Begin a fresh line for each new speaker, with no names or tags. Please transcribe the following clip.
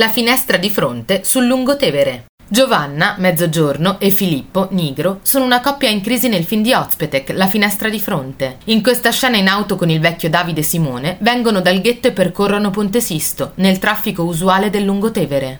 La finestra di fronte sul lungotevere. Giovanna, mezzogiorno, e Filippo, nigro, sono una coppia in crisi nel film di Ozpetek, La finestra di fronte. In questa scena in auto con il vecchio Davide Simone, vengono dal ghetto e percorrono Ponte Sisto, nel traffico usuale del lungotevere.